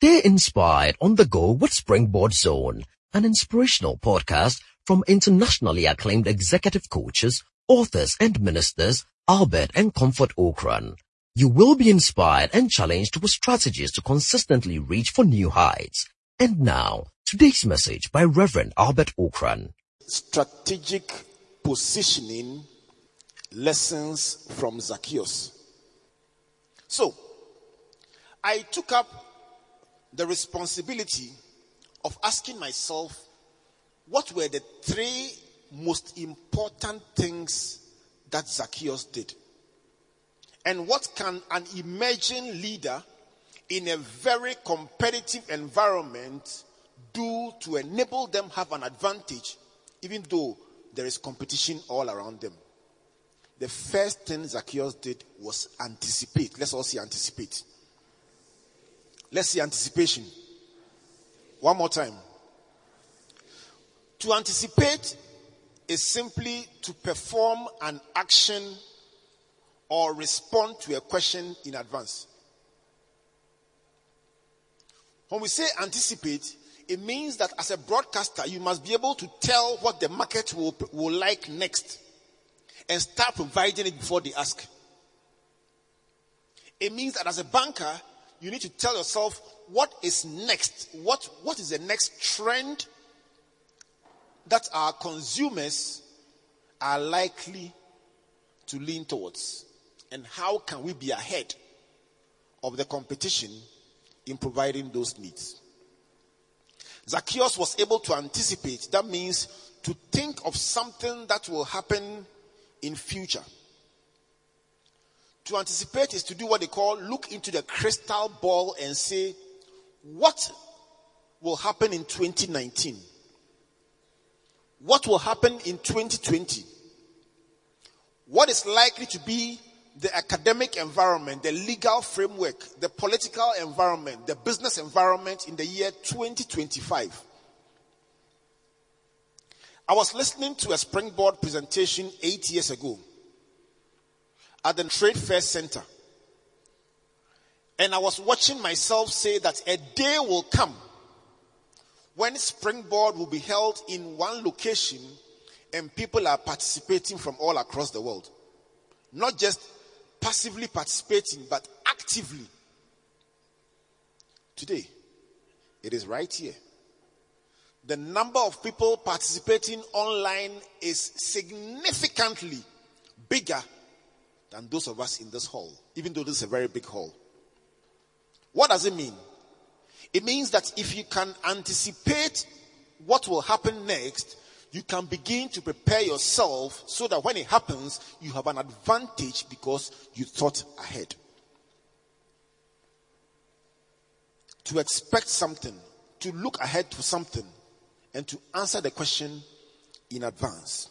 Stay inspired on the go with Springboard Zone, an inspirational podcast from internationally acclaimed executive coaches, authors and ministers Albert and Comfort Ocran. You will be inspired and challenged with strategies to consistently reach for new heights. And now, today's message by Reverend Albert Ocran. Strategic positioning lessons from Zacchaeus. So, I took up the responsibility of asking myself what were the three most important things that Zacchaeus did? And what can an emerging leader in a very competitive environment do to enable them have an advantage even though there is competition all around them? The first thing Zacchaeus did was anticipate. Let's all see anticipate. Let's see anticipation. One more time. To anticipate is simply to perform an action or respond to a question in advance. When we say anticipate, it means that as a broadcaster, you must be able to tell what the market will, will like next and start providing it before they ask. It means that as a banker, you need to tell yourself what is next. What, what is the next trend that our consumers are likely to lean towards? And how can we be ahead of the competition in providing those needs? Zacchaeus was able to anticipate. That means to think of something that will happen in future. To anticipate is to do what they call look into the crystal ball and say, what will happen in 2019? What will happen in 2020? What is likely to be the academic environment, the legal framework, the political environment, the business environment in the year 2025? I was listening to a springboard presentation eight years ago at the Trade Fair Center. And I was watching myself say that a day will come when Springboard will be held in one location and people are participating from all across the world. Not just passively participating, but actively. Today, it is right here. The number of people participating online is significantly bigger than those of us in this hall, even though this is a very big hall. What does it mean? It means that if you can anticipate what will happen next, you can begin to prepare yourself so that when it happens, you have an advantage because you thought ahead. To expect something, to look ahead to something, and to answer the question in advance.